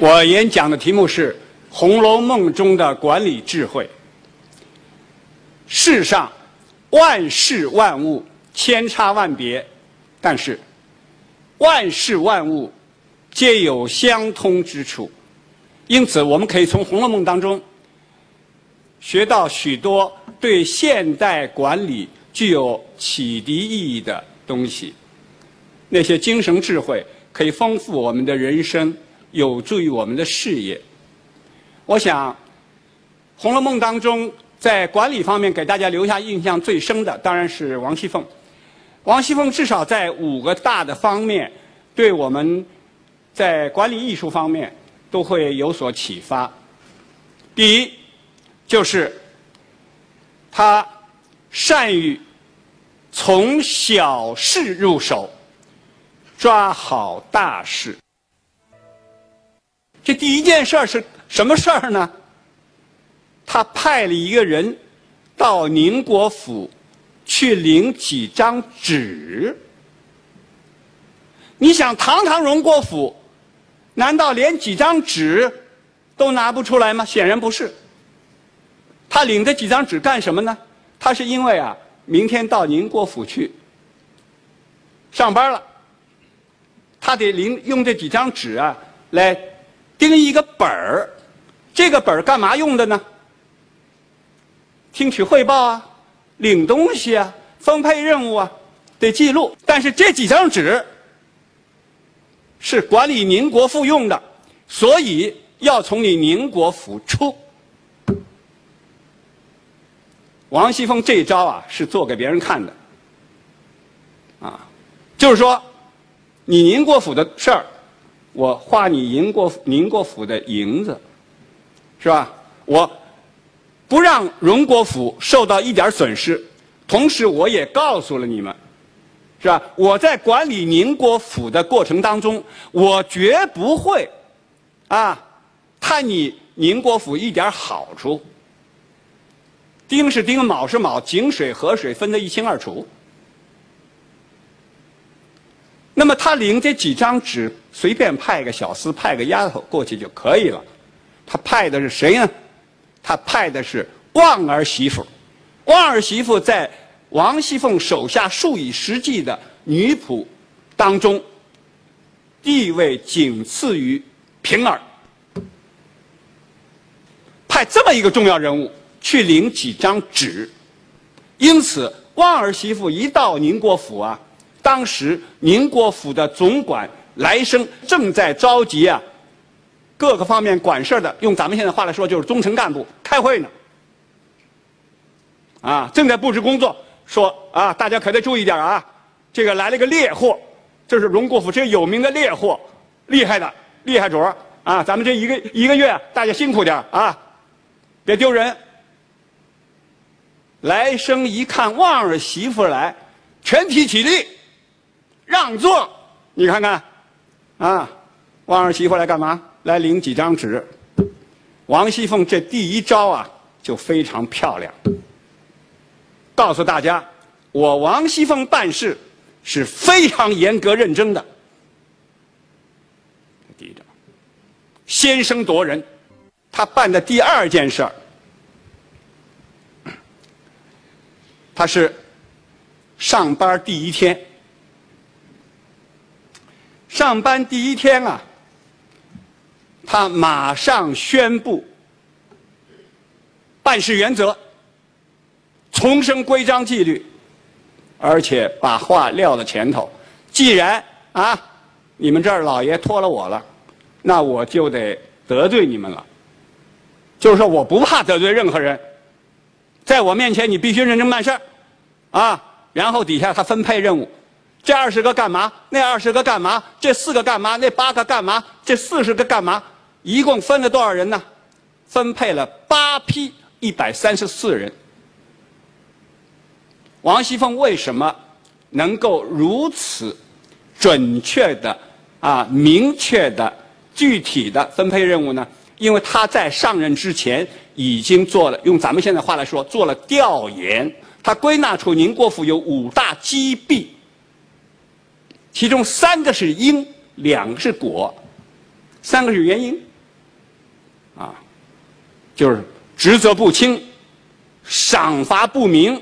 我演讲的题目是《红楼梦》中的管理智慧。世上万事万物千差万别，但是万事万物皆有相通之处。因此，我们可以从《红楼梦》当中学到许多对现代管理具有启迪意义的东西。那些精神智慧可以丰富我们的人生。有助于我们的事业。我想，《红楼梦》当中在管理方面给大家留下印象最深的，当然是王熙凤。王熙凤至少在五个大的方面，对我们在管理艺术方面都会有所启发。第一，就是她善于从小事入手，抓好大事。这第一件事儿是什么事儿呢？他派了一个人到宁国府去领几张纸。你想，堂堂荣国府，难道连几张纸都拿不出来吗？显然不是。他领这几张纸干什么呢？他是因为啊，明天到宁国府去上班了，他得领用这几张纸啊来。盯一个本儿，这个本儿干嘛用的呢？听取汇报啊，领东西啊，分配任务啊，得记录。但是这几张纸是管理宁国府用的，所以要从你宁国府出。王熙凤这一招啊，是做给别人看的，啊，就是说，你宁国府的事儿。我花你宁国宁国府的银子，是吧？我不让荣国府受到一点损失，同时我也告诉了你们，是吧？我在管理宁国府的过程当中，我绝不会啊贪你宁国府一点好处。丁是丁，卯是卯，井水河水分得一清二楚。那么他领这几张纸，随便派个小厮、派个丫头过去就可以了。他派的是谁呢？他派的是旺儿媳妇。旺儿媳妇在王熙凤手下数以十计的女仆当中，地位仅次于平儿。派这么一个重要人物去领几张纸，因此旺儿媳妇一到宁国府啊。当时宁国府的总管来生正在召集啊，各个方面管事的，用咱们现在话来说就是中层干部开会呢，啊，正在布置工作，说啊，大家可得注意点啊，这个来了个猎货，这是荣国府这有名的猎货，厉害的厉害主儿啊，咱们这一个一个月大家辛苦点啊，别丢人。来生一看旺儿媳妇来，全体起立。让座，你看看，啊，王儿媳妇来干嘛？来领几张纸。王熙凤这第一招啊，就非常漂亮。告诉大家，我王熙凤办事是非常严格认真的。第一招，先声夺人。他办的第二件事儿，他是上班第一天。上班第一天啊，他马上宣布办事原则，重申规章纪律，而且把话撂在前头。既然啊，你们这儿老爷托了我了，那我就得得罪你们了。就是说，我不怕得罪任何人，在我面前你必须认真办事儿，啊，然后底下他分配任务。这二十个干嘛？那二十个干嘛？这四个干嘛？那八个干嘛？这四十个干嘛？一共分了多少人呢？分配了八批一百三十四人。王熙凤为什么能够如此准确的、啊明确的、具体的分配任务呢？因为她在上任之前已经做了，用咱们现在话来说，做了调研。她归纳出宁国府有五大积弊。其中三个是因，两个是果，三个是原因，啊，就是职责不清、赏罚不明、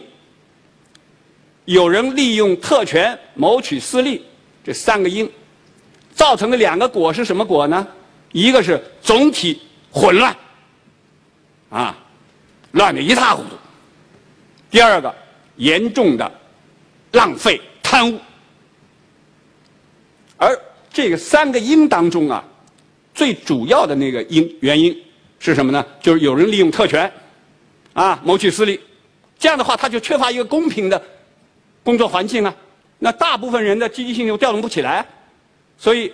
有人利用特权谋取私利，这三个因，造成的两个果是什么果呢？一个是总体混乱，啊，乱的一塌糊涂；第二个严重的浪费贪污，而这个三个因当中啊，最主要的那个因原因是什么呢？就是有人利用特权，啊，谋取私利，这样的话他就缺乏一个公平的工作环境啊，那大部分人的积极性就调动不起来，所以。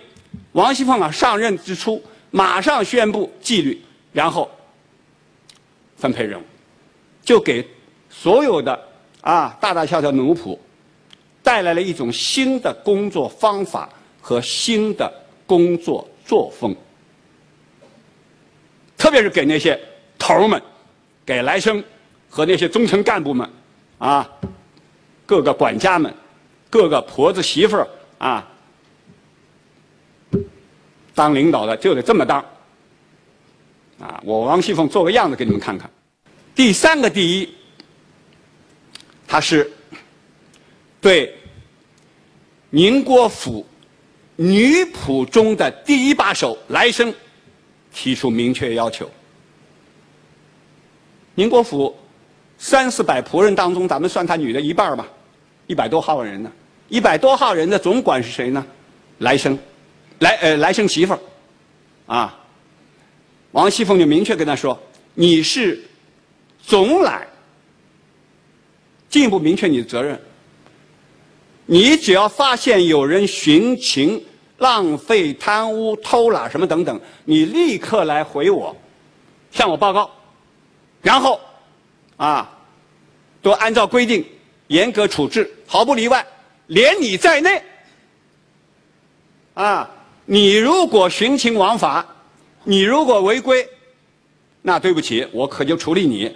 王熙凤啊，上任之初马上宣布纪律，然后分配任务，就给所有的啊大大小小奴仆带来了一种新的工作方法和新的工作作风。特别是给那些头儿们，给来生和那些中层干部们，啊，各个管家们，各个婆子媳妇儿啊。当领导的就得这么当，啊！我王熙凤做个样子给你们看看。第三个第一，他是对宁国府女仆中的第一把手来生提出明确要求。宁国府三四百仆人当中，咱们算他女的一半吧，一百多号人呢。一百多号人的总管是谁呢？来生。来，呃，来生媳妇儿，啊，王熙凤就明确跟他说：“你是总揽，进一步明确你的责任。你只要发现有人寻情、浪费、贪污、偷懒什么等等，你立刻来回我，向我报告，然后，啊，都按照规定严格处置，毫不例外，连你在内，啊。”你如果徇情枉法，你如果违规，那对不起，我可就处理你。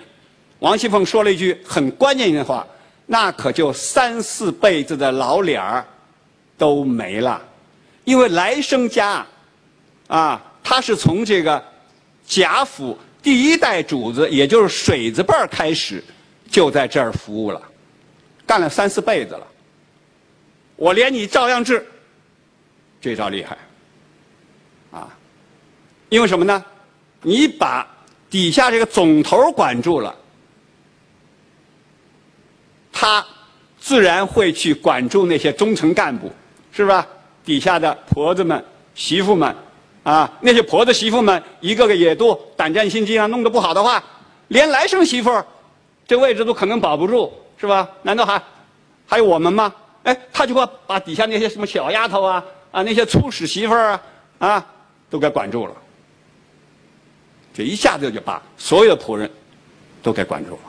王熙凤说了一句很关键的话，那可就三四辈子的老脸儿都没了，因为来生家啊，他是从这个贾府第一代主子，也就是水子辈儿开始，就在这儿服务了，干了三四辈子了。我连你照样治，这招厉害。啊因为什么呢？你把底下这个总头管住了，他自然会去管住那些中层干部，是吧？底下的婆子们、媳妇们，啊，那些婆子媳妇们一个个也都胆战心惊啊，弄得不好的话，连来生媳妇儿这位置都可能保不住，是吧？难道还还有我们吗？哎，他就会把底下那些什么小丫头啊啊，那些粗使媳妇儿啊啊，都给管住了。这一下子就把所有的仆人都给管住了。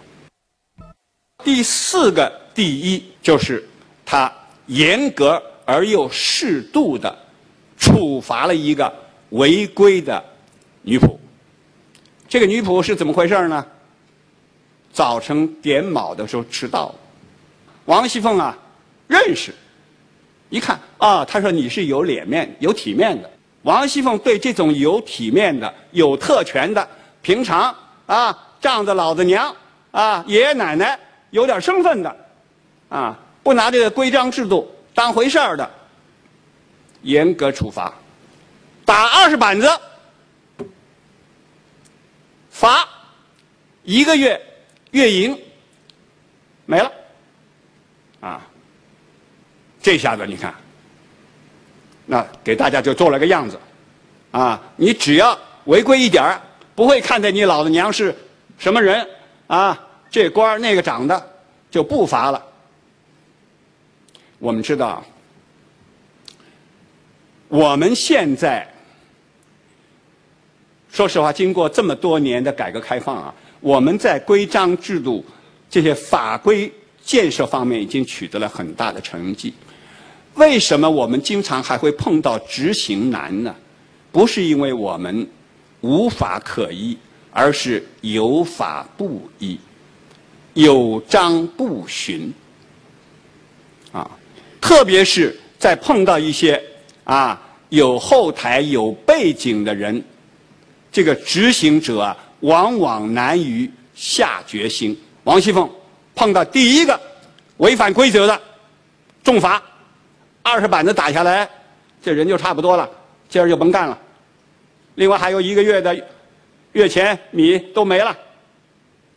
第四个第一就是他严格而又适度的处罚了一个违规的女仆。这个女仆是怎么回事呢？早晨点卯的时候迟到，王熙凤啊认识，一看啊，他说你是有脸面、有体面的。王熙凤对这种有体面的、有特权的、平常啊仗着老子娘啊爷爷奶奶有点身份的，啊不拿这个规章制度当回事儿的，严格处罚，打二十板子，罚一个月月银，没了，啊，这下子你看。那给大家就做了个样子，啊，你只要违规一点儿，不会看在你老子娘是什么人，啊，这官儿那个长的，就不罚了。我们知道，我们现在说实话，经过这么多年的改革开放啊，我们在规章制度这些法规建设方面已经取得了很大的成绩。为什么我们经常还会碰到执行难呢？不是因为我们无法可依，而是有法不依，有章不循。啊，特别是在碰到一些啊有后台、有背景的人，这个执行者啊，往往难于下决心。王熙凤碰到第一个违反规则的，重罚，二十板子打下来，这人就差不多了，今儿就甭干了。另外还有一个月的月钱米都没了，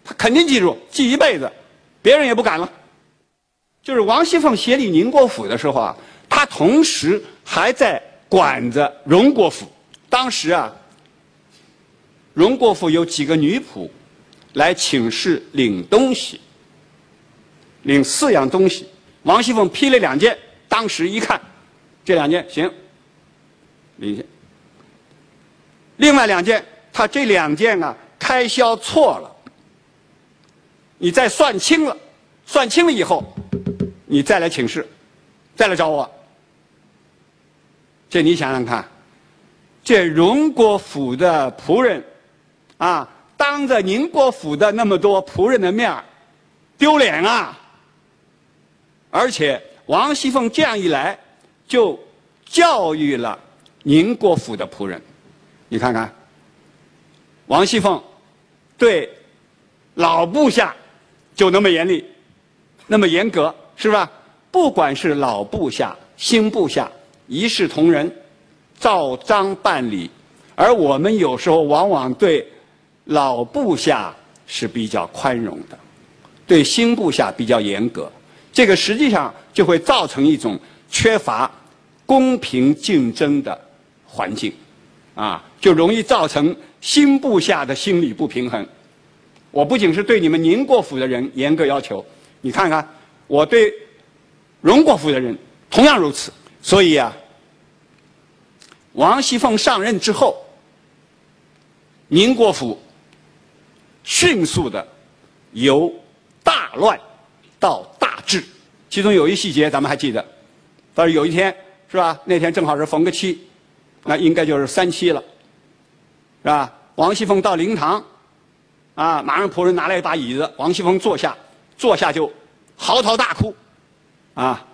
他肯定记住，记一辈子，别人也不敢了。就是王熙凤协理宁国府的时候啊，她同时还在管着荣国府。当时啊，荣国府有几个女仆来请示领东西，领四样东西。王熙凤批了两件，当时一看，这两件行，领下。另外两件，他这两件啊开销错了，你再算清了，算清了以后，你再来请示，再来找我。这你想想看，这荣国府的仆人，啊，当着宁国府的那么多仆人的面丢脸啊！而且王熙凤这样一来，就教育了宁国府的仆人。你看看，王熙凤对老部下就那么严厉，那么严格，是吧？不管是老部下、新部下，一视同仁，照章办理。而我们有时候往往对老部下是比较宽容的，对新部下比较严格。这个实际上就会造成一种缺乏公平竞争的环境。啊，就容易造成新部下的心理不平衡。我不仅是对你们宁国府的人严格要求，你看看我对荣国府的人同样如此。所以啊，王熙凤上任之后，宁国府迅速的由大乱到大治。其中有一细节咱们还记得，但是有一天是吧？那天正好是逢个七。那应该就是三七了，是吧？王熙凤到灵堂，啊，马上仆人拿来一把椅子，王熙凤坐下，坐下就嚎啕大哭，啊。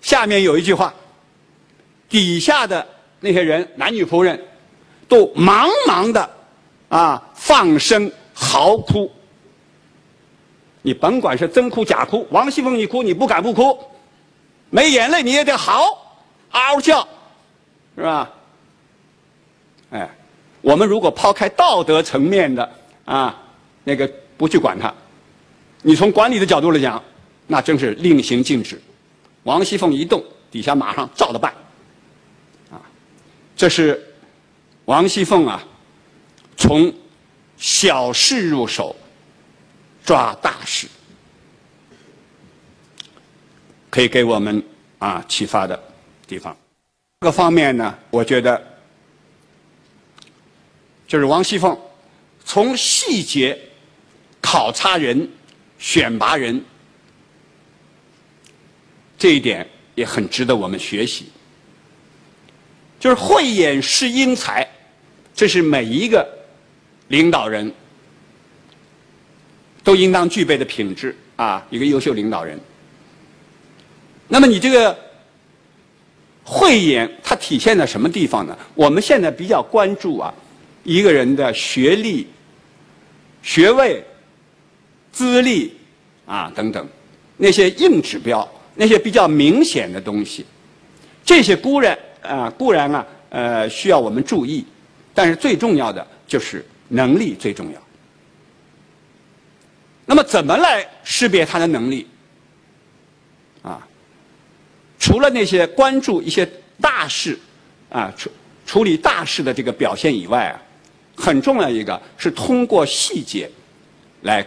下面有一句话，底下的那些人，男女仆人，都茫茫的啊放声嚎哭。你甭管是真哭假哭，王熙凤一哭，你不敢不哭，没眼泪你也得嚎。嗷嗷叫，是吧？哎，我们如果抛开道德层面的啊，那个不去管它，你从管理的角度来讲，那真是令行禁止。王熙凤一动，底下马上照着办。啊，这是王熙凤啊，从小事入手抓大事，可以给我们啊启发的。地方，各方面呢，我觉得就是王熙凤从细节考察人、选拔人这一点也很值得我们学习。就是慧眼识英才，这是每一个领导人都应当具备的品质啊，一个优秀领导人。那么你这个。慧眼它体现在什么地方呢？我们现在比较关注啊，一个人的学历、学位、资历啊等等，那些硬指标，那些比较明显的东西，这些固然啊固然啊呃需要我们注意，但是最重要的就是能力最重要。那么怎么来识别他的能力？啊？除了那些关注一些大事，啊处处理大事的这个表现以外啊，很重要一个是通过细节来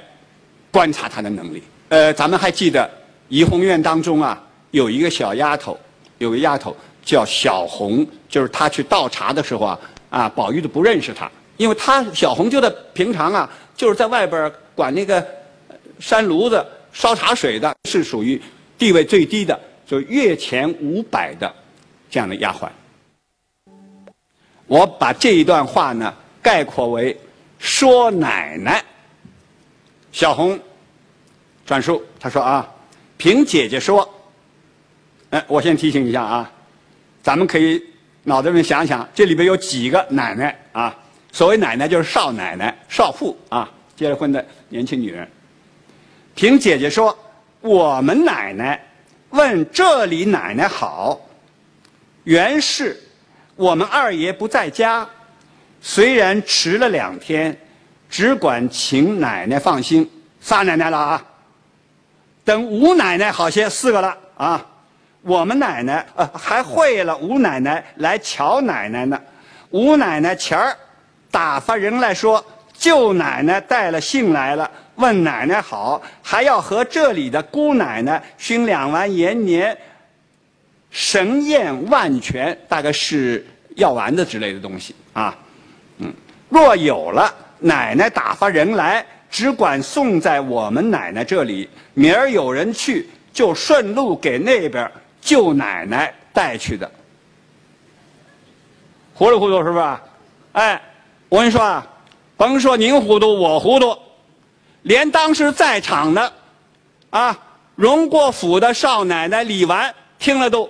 观察他的能力。呃，咱们还记得怡红院当中啊，有一个小丫头，有个丫头叫小红，就是她去倒茶的时候啊，啊，宝玉都不认识她，因为她小红就在平常啊，就是在外边管那个山炉子烧茶水的，是属于地位最低的。就月前五百的这样的丫鬟，我把这一段话呢概括为说奶奶小红转述，他说啊，凭姐姐说，哎，我先提醒一下啊，咱们可以脑子里面想想，这里边有几个奶奶啊？所谓奶奶就是少奶奶、少妇啊，结了婚的年轻女人。凭姐姐说，我们奶奶问这里奶奶好，原是我们二爷不在家，虽然迟了两天，只管请奶奶放心。仨奶奶了啊，等吴奶奶好些，四个了啊。我们奶奶呃还会了吴奶奶来瞧奶奶呢。吴奶奶前儿打发人来说，舅奶奶带了信来了，问奶奶好，还要和这里的姑奶奶寻两丸延年神验万全，大概是药丸子之类的东西啊。嗯，若有了，奶奶打发人来，只管送在我们奶奶这里。明儿有人去，就顺路给那边舅奶奶带去的。糊里糊涂是吧？哎，我跟你说啊，甭说您糊涂，我糊涂，连当时在场的啊，荣国府的少奶奶李纨听了都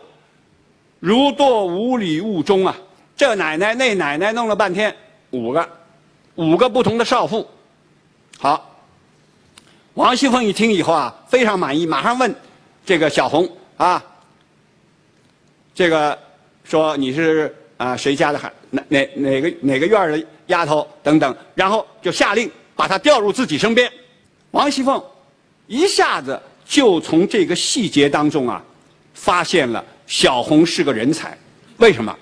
如堕五里雾中啊！这奶奶那奶奶弄了半天，五个，五个不同的少妇。好，王熙凤一听以后啊，非常满意，马上问这个小红啊，这个说你是。啊，谁家的孩哪哪哪个哪个院的丫头等等，然后就下令把她调入自己身边。王熙凤一下子就从这个细节当中啊，发现了小红是个人才。为什么？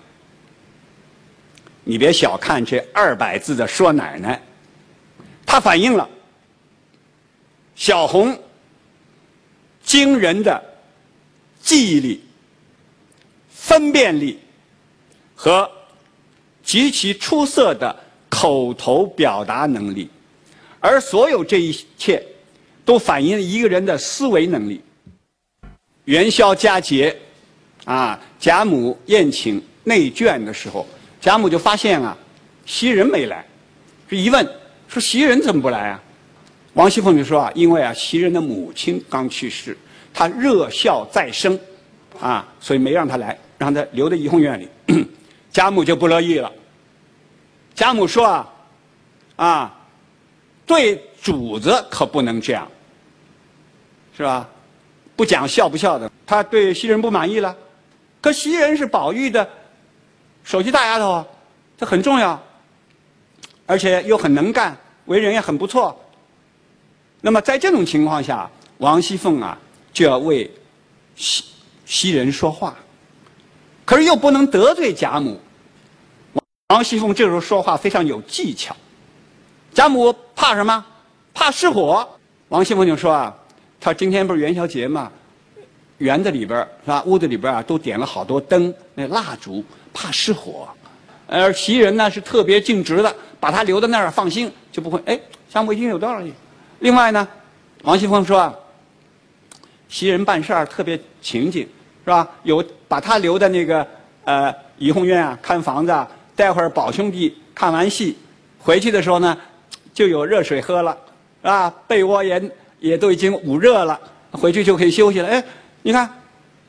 你别小看这二百字的说奶奶，它反映了小红惊人的记忆力、分辨力。和极其出色的口头表达能力，而所有这一切，都反映一个人的思维能力。元宵佳节，啊，贾母宴请内眷的时候，贾母就发现啊，袭人没来，这一问说袭人怎么不来啊？王熙凤就说啊，因为啊，袭人的母亲刚去世，她热孝在身，啊，所以没让她来，让她留在怡红院里。贾母就不乐意了。贾母说：“啊，啊，对主子可不能这样，是吧？不讲孝不孝的。他对袭人不满意了，可袭人是宝玉的首席大丫头，这很重要，而且又很能干，为人也很不错。那么在这种情况下，王熙凤啊就要为袭袭人说话，可是又不能得罪贾母。”王熙凤这时候说话非常有技巧，贾母怕什么？怕失火。王熙凤就说啊，她今天不是元宵节嘛，园子里边是吧？屋子里边啊都点了好多灯，那蜡烛，怕失火。而袭人呢是特别尽职的，把他留在那儿放心，就不会。哎，贾母一定有道理。另外呢，王熙凤说啊，袭人办事儿特别勤谨，是吧？有把他留在那个呃怡红院啊看房子。啊。待会儿宝兄弟看完戏，回去的时候呢，就有热水喝了，是吧，被窝也也都已经捂热了，回去就可以休息了。哎，你看，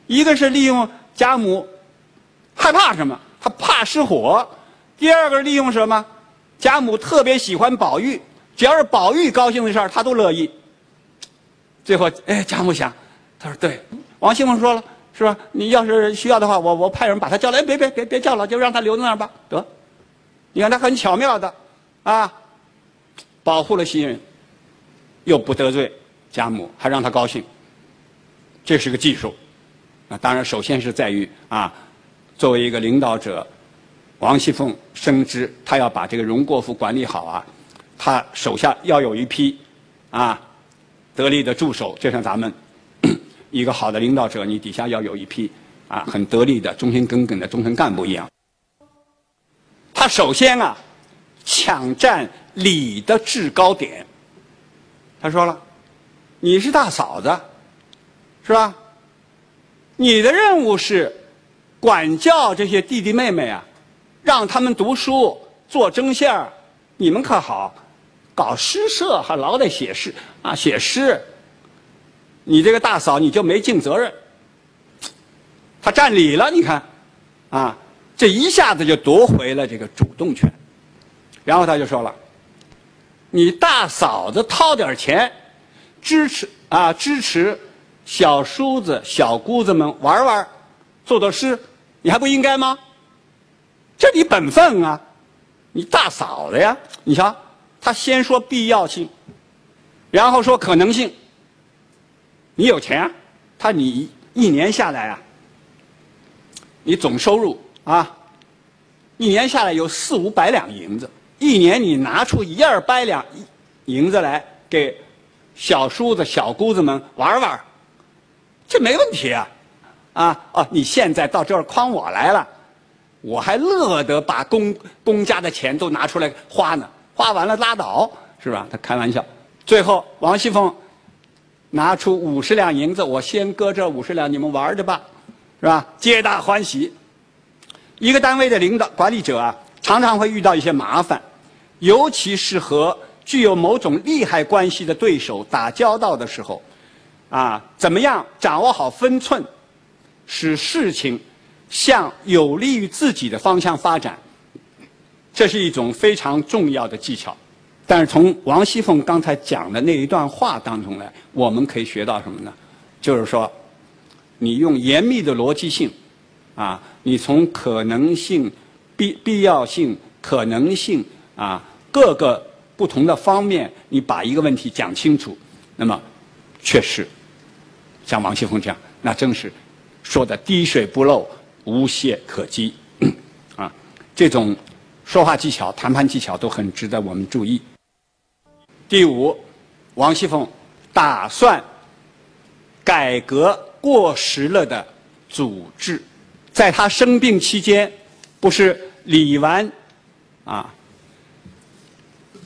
一个是利用贾母害怕什么，他怕失火；第二个利用什么，贾母特别喜欢宝玉，只要是宝玉高兴的事儿，他都乐意。最后，哎，贾母想，他说对，王熙凤说了。是吧？你要是需要的话，我我派人把他叫来。别别别别叫了，就让他留在那儿吧。得，你看他很巧妙的，啊，保护了袭人，又不得罪贾母，还让他高兴。这是个技术。啊，当然，首先是在于啊，作为一个领导者，王熙凤深知他要把这个荣国府管理好啊，他手下要有一批啊得力的助手，就像咱们。一个好的领导者，你底下要有一批啊很得力的、忠心耿耿的中层干部一样。他首先啊，抢占礼的制高点。他说了：“你是大嫂子，是吧？你的任务是管教这些弟弟妹妹啊，让他们读书、做针线儿。你们可好，搞诗社还老得写诗啊，写诗。”你这个大嫂，你就没尽责任。他占理了，你看，啊，这一下子就夺回了这个主动权。然后他就说了：“你大嫂子掏点钱，支持啊支持小叔子、小姑子们玩玩，做做诗，你还不应该吗？这你本分啊！你大嫂子呀，你瞧，他先说必要性，然后说可能性。你有钱，他你一年下来啊，你总收入啊，一年下来有四五百两银子。”一年你拿出一二百两银子来给小叔子、小姑子们玩玩，这没问题啊！啊哦，你现在到这儿诓我来了，我还乐得把公公家的钱都拿出来花呢，花完了拉倒，是吧？他开玩笑。最后，王熙凤拿出五十两银子，我先搁这五十两，你们玩着吧，是吧？皆大欢喜。一个单位的领导管理者啊，常常会遇到一些麻烦。尤其是和具有某种利害关系的对手打交道的时候，啊，怎么样掌握好分寸，使事情向有利于自己的方向发展，这是一种非常重要的技巧。但是从王熙凤刚才讲的那一段话当中呢，我们可以学到什么呢？就是说，你用严密的逻辑性，啊，你从可能性、必必要性、可能性。啊，各个不同的方面，你把一个问题讲清楚，那么，确实，像王熙凤这样，那正是说的滴水不漏、无懈可击。啊，这种说话技巧、谈判技巧都很值得我们注意。第五，王熙凤打算改革过时了的组织，在她生病期间，不是李纨啊。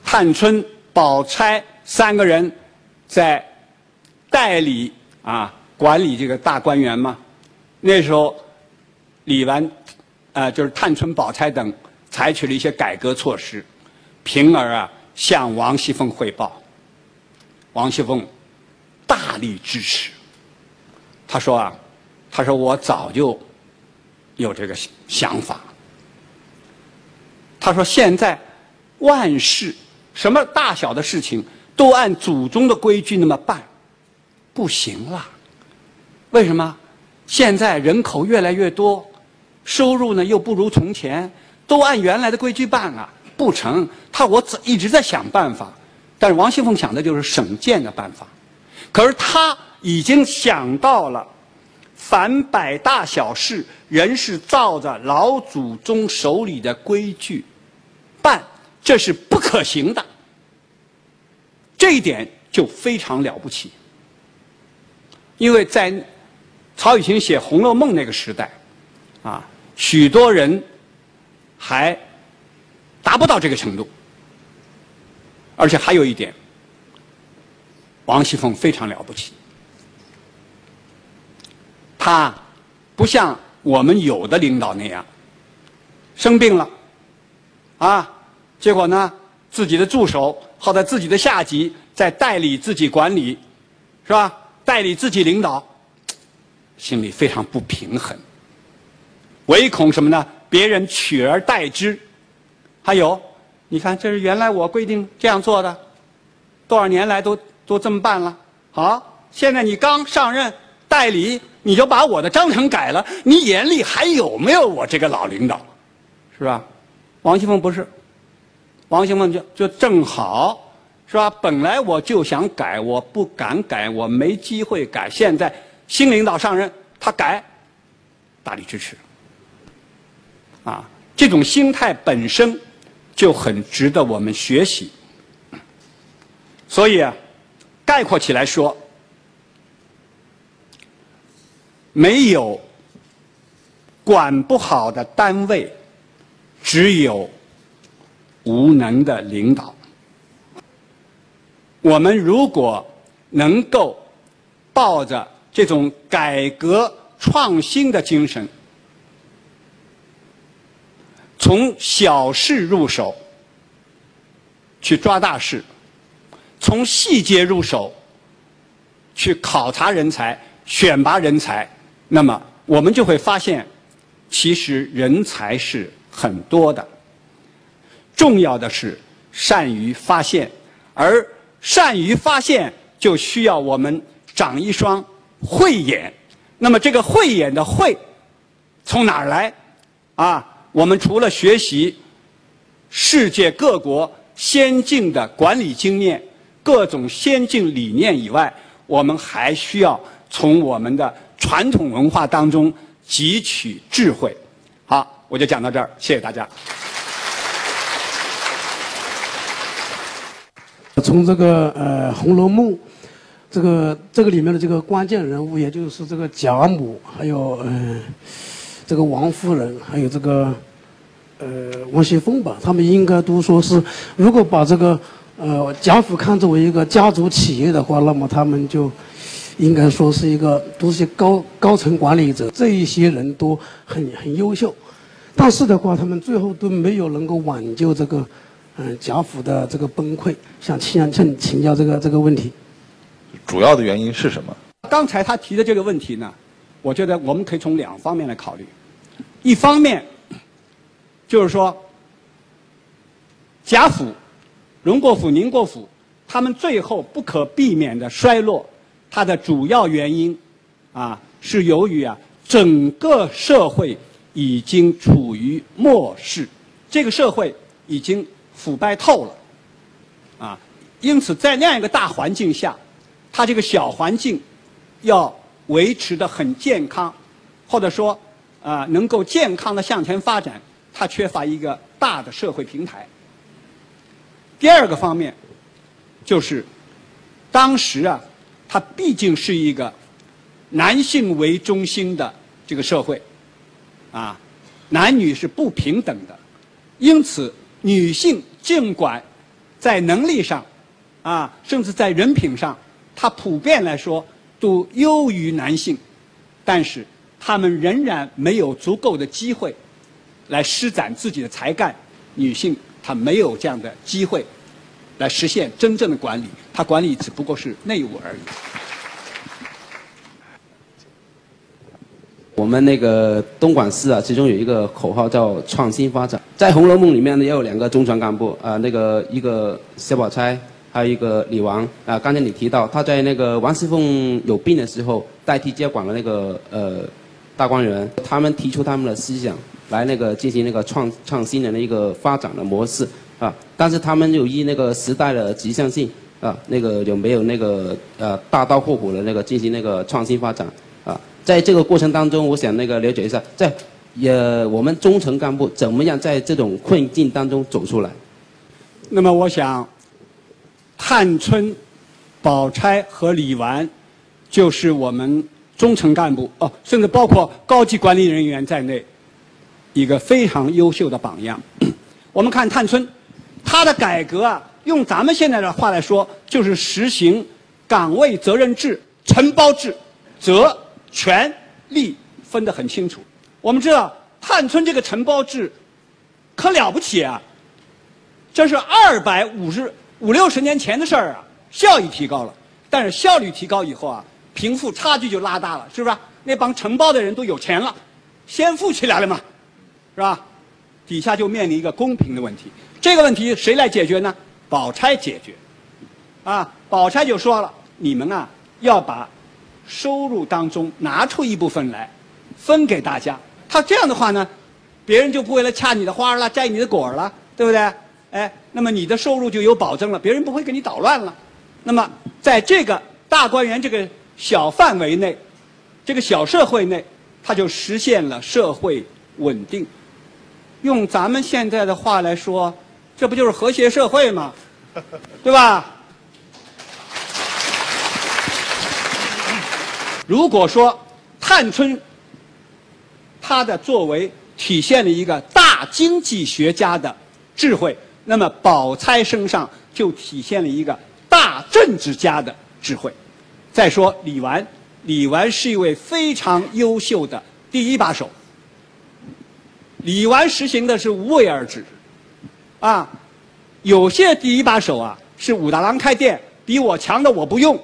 探春、宝钗三个人在代理啊管理这个大观园吗。那时候，李纨啊就是探春、宝钗等采取了一些改革措施，平儿啊向王熙凤汇报。王熙凤大力支持。他说啊，他说我早就有这个想法。他说现在万事。什么大小的事情都按祖宗的规矩那么办，不行了。为什么？现在人口越来越多，收入呢又不如从前，都按原来的规矩办啊，不成。他我一直在想办法，但是王熙凤想的就是省剑的办法。可是他已经想到了，凡百大小事，人是照着老祖宗手里的规矩办。这是不可行的，这一点就非常了不起。因为在曹雪芹写《红楼梦》那个时代，啊，许多人还达不到这个程度。而且还有一点，王熙凤非常了不起，她不像我们有的领导那样生病了，啊。结果呢，自己的助手好在自己的下级在代理自己管理，是吧？代理自己领导，心里非常不平衡。唯恐什么呢？别人取而代之。还有，你看，这是原来我规定这样做的，多少年来都都这么办了。好，现在你刚上任代理，你就把我的章程改了，你眼里还有没有我这个老领导？是吧？王熙凤不是。王熙凤就就正好，是吧？本来我就想改，我不敢改，我没机会改。现在新领导上任，他改，大力支持。啊，这种心态本身就很值得我们学习。所以，概括起来说，没有管不好的单位，只有。无能的领导，我们如果能够抱着这种改革创新的精神，从小事入手去抓大事，从细节入手去考察人才、选拔人才，那么我们就会发现，其实人才是很多的。重要的是善于发现，而善于发现就需要我们长一双慧眼。那么这个慧眼的慧从哪儿来？啊，我们除了学习世界各国先进的管理经验、各种先进理念以外，我们还需要从我们的传统文化当中汲取智慧。好，我就讲到这儿，谢谢大家。从这个呃《红楼梦》，这个这个里面的这个关键人物，也就是这个贾母，还有嗯这个王夫人，还有这个呃王熙凤吧，他们应该都说是，如果把这个呃贾府看作为一个家族企业的话，那么他们就应该说是一个都是些高高层管理者，这一些人都很很优秀，但是的话，他们最后都没有能够挽救这个。嗯，贾府的这个崩溃，想请请请教这个这个问题，主要的原因是什么？刚才他提的这个问题呢，我觉得我们可以从两方面来考虑。一方面就是说，贾府、荣国府、宁国府，他们最后不可避免的衰落，它的主要原因啊，是由于啊，整个社会已经处于末世，这个社会已经。腐败透了，啊，因此在那样一个大环境下，它这个小环境要维持的很健康，或者说啊能够健康的向前发展，它缺乏一个大的社会平台。第二个方面就是当时啊，它毕竟是一个男性为中心的这个社会，啊，男女是不平等的，因此。女性尽管在能力上，啊，甚至在人品上，她普遍来说都优于男性，但是她们仍然没有足够的机会来施展自己的才干。女性她没有这样的机会来实现真正的管理，她管理只不过是内务而已。我们那个东莞市啊，其中有一个口号叫创新发展。在《红楼梦》里面呢，也有两个中层干部啊，那个一个薛宝钗，还有一个李王啊。刚才你提到他在那个王熙凤有病的时候，代替接管了那个呃大观园，他们提出他们的思想来那个进行那个创创新的那个发展的模式啊。但是他们又依那个时代的局限性啊，那个有没有那个呃大刀阔斧的那个进行那个创新发展啊？在这个过程当中，我想那个了解一下，在呃我们中层干部怎么样在这种困境当中走出来？那么我想，探春、宝钗和李纨就是我们中层干部哦，甚至包括高级管理人员在内，一个非常优秀的榜样。我们看探春，她的改革啊，用咱们现在的话来说，就是实行岗位责任制、承包制，责。权利分得很清楚。我们知道探春这个承包制可了不起啊！这是二百五十五六十年前的事儿啊，效益提高了。但是效率提高以后啊，贫富差距就拉大了，是不是？那帮承包的人都有钱了，先富起来了嘛，是吧？底下就面临一个公平的问题。这个问题谁来解决呢？宝钗解决。啊，宝钗就说了：“你们啊，要把。”收入当中拿出一部分来，分给大家。他这样的话呢，别人就不会来掐你的花了，摘你的果儿了，对不对？哎，那么你的收入就有保证了，别人不会给你捣乱了。那么在这个大观园这个小范围内，这个小社会内，它就实现了社会稳定。用咱们现在的话来说，这不就是和谐社会吗？对吧？如果说探春他的作为体现了一个大经济学家的智慧，那么宝钗身上就体现了一个大政治家的智慧。再说李纨，李纨是一位非常优秀的第一把手。李纨实行的是无为而治，啊，有些第一把手啊是武大郎开店，比我强的我不用，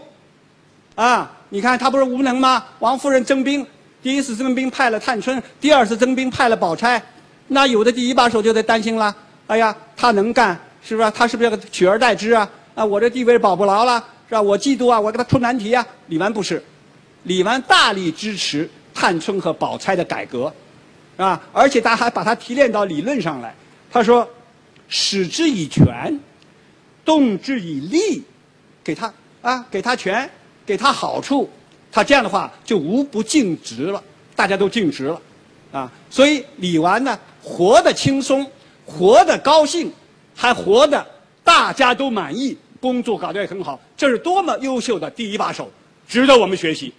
啊。你看他不是无能吗？王夫人征兵，第一次征兵派了探春，第二次征兵派了宝钗，那有的第一把手就得担心了。哎呀，他能干是不是？他是不是要取而代之啊？啊，我这地位保不牢了是吧？我嫉妒啊，我给他出难题啊。李纨不是，李纨大力支持探春和宝钗的改革，啊，而且他还把他提炼到理论上来。他说：“使之以权，动之以利，给他啊，给他权，给他好处，他这样的话就无不尽职了，大家都尽职了，啊，所以李纨呢，活得轻松，活得高兴，还活得大家都满意，工作搞得也很好，这是多么优秀的第一把手，值得我们学习。